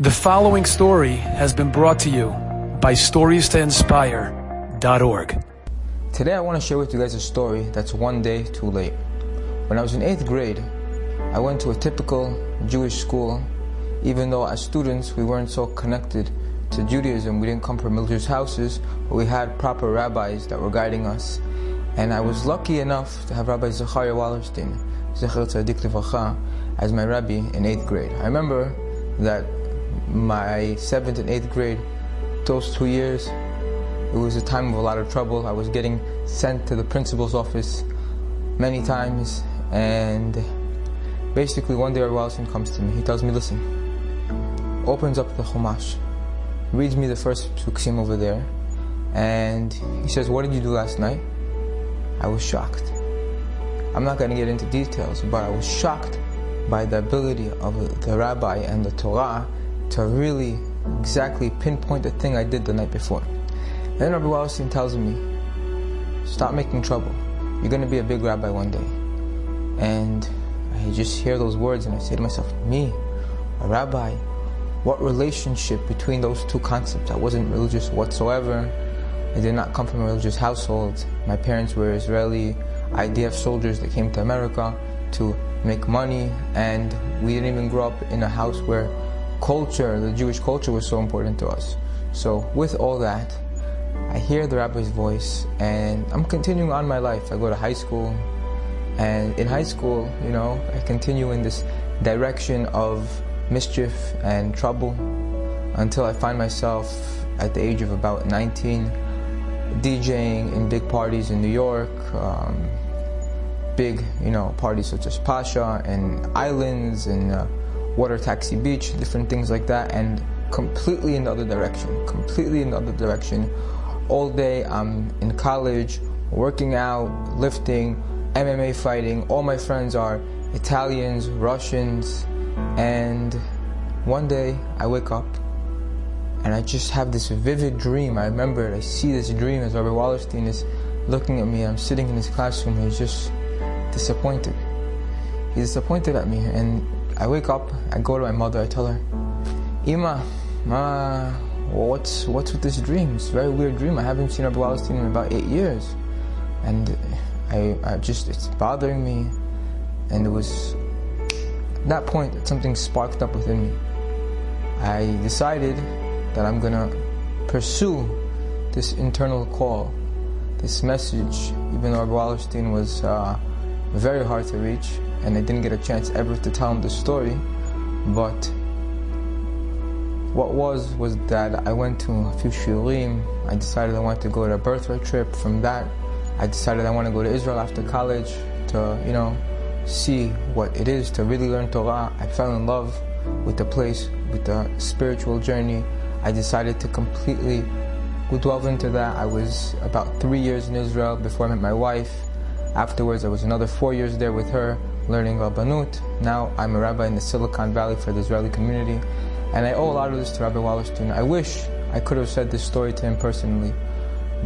The following story has been brought to you by StoriesToInspire.org. Today I want to share with you guys a story that's one day too late. When I was in 8th grade, I went to a typical Jewish school. Even though as students we weren't so connected to Judaism, we didn't come from religious houses, but we had proper rabbis that were guiding us. And I was lucky enough to have Rabbi Zachariah Wallerstein, Zecher Tzadik Livracha, as my rabbi in 8th grade. I remember that my seventh and eighth grade, those two years, it was a time of a lot of trouble. I was getting sent to the principal's office many times, and basically one day Rabbi comes to me. He tells me, listen, opens up the Chumash, reads me the first psukim over there, and he says, what did you do last night? I was shocked. I'm not going to get into details, but I was shocked by the ability of the rabbi and the Torah to really exactly pinpoint the thing I did the night before. Then Rabbi Wallerstein tells me, stop making trouble. You're going to be a big rabbi one day. And I just hear those words and I say to myself, me, a rabbi, what relationship between those two concepts? I wasn't religious whatsoever. I did not come from a religious household. My parents were Israeli IDF soldiers that came to America to make money, and we didn't even grow up in a house where culture, the Jewish culture was so important to us. So with all that, I hear the rabbi's voice and I'm continuing on my life. I go to high school and in high school, you know, I continue in this direction of mischief and trouble until I find myself at the age of about 19 DJing in big parties in New York, um, big, you know, parties such as Pacha and Islands and uh, water taxi beach, different things like that, and completely in the other direction, completely in the other direction. All day I'm in college, working out, lifting, MMA fighting. All my friends are Italians, Russians, and one day I wake up and I just have this vivid dream. I remember it. I see this dream as Rabbi Wallerstein is looking at me. I'm sitting in his classroom. He's just disappointed. He's disappointed at me, and I wake up, I go to my mother, I tell her, Ima, ma, what's what's with this dream? It's a very weird dream. I haven't seen Rabbi Wallerstein in about eight years, and I, I just it's bothering me, and it was at that point that something sparked up within me. I decided that I'm gonna pursue this internal call, this message, even though Rabbi Wallerstein was uh, very hard to reach and I didn't get a chance ever to tell him the story. But what was was that I went to a few. I decided I wanted to go to a birthright trip. From that, I decided I want to go to Israel after college to you know see what it is to really learn Torah. I fell in love with the place, with the spiritual journey. I decided to completely delve into that. I was about three years in Israel before I met my wife. Afterwards, I was another four years there with her learning Rabbanut. Now I'm a rabbi in the Silicon Valley for the Israeli community, and I owe a lot of this to Rabbi Wallerstein. I wish I could have said this story to him personally,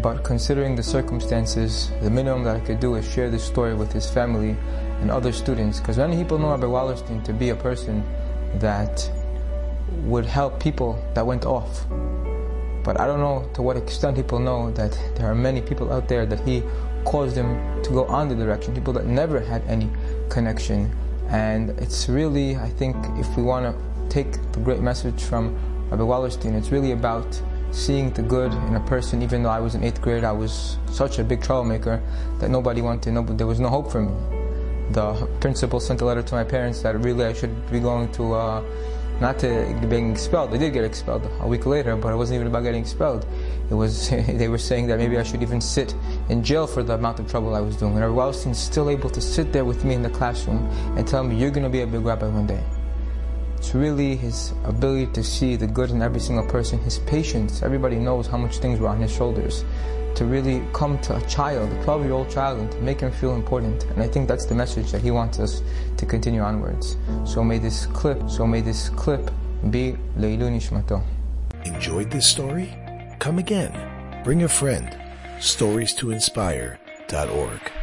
but considering the circumstances, the minimum that I could do is share this story with his family and other students, because many people know Rabbi Wallerstein to be a person that would help people that went off. But I don't know to what extent people know that there are many people out there that he caused them to go on the direction, people that never had any connection. And it's really, I think, if we want to take the great message from Rabbi Wallerstein, it's really about seeing the good in a person. Even though I was in eighth grade, I was such a big troublemaker that nobody wanted to know, but there was no hope for me. The principal sent a letter to my parents that really I should be going to uh, not to being expelled. They did get expelled a week later, but it wasn't even about getting expelled. It was they were saying that maybe I should even sit in jail for the amount of trouble I was doing. And Wallerstein's still able to sit there with me in the classroom and tell me, "You're going to be a big rabbi one day." It's really his ability to see the good in every single person, his patience. Everybody knows how much things were on his shoulders to really come to a child, a 12 year old child, and to make him feel important. And I think that's the message that he wants us to continue onwards. So may this clip, so may this clip be Leilu Nishmato. Enjoyed this story? Come again. Bring a friend. Stories to inspire.org.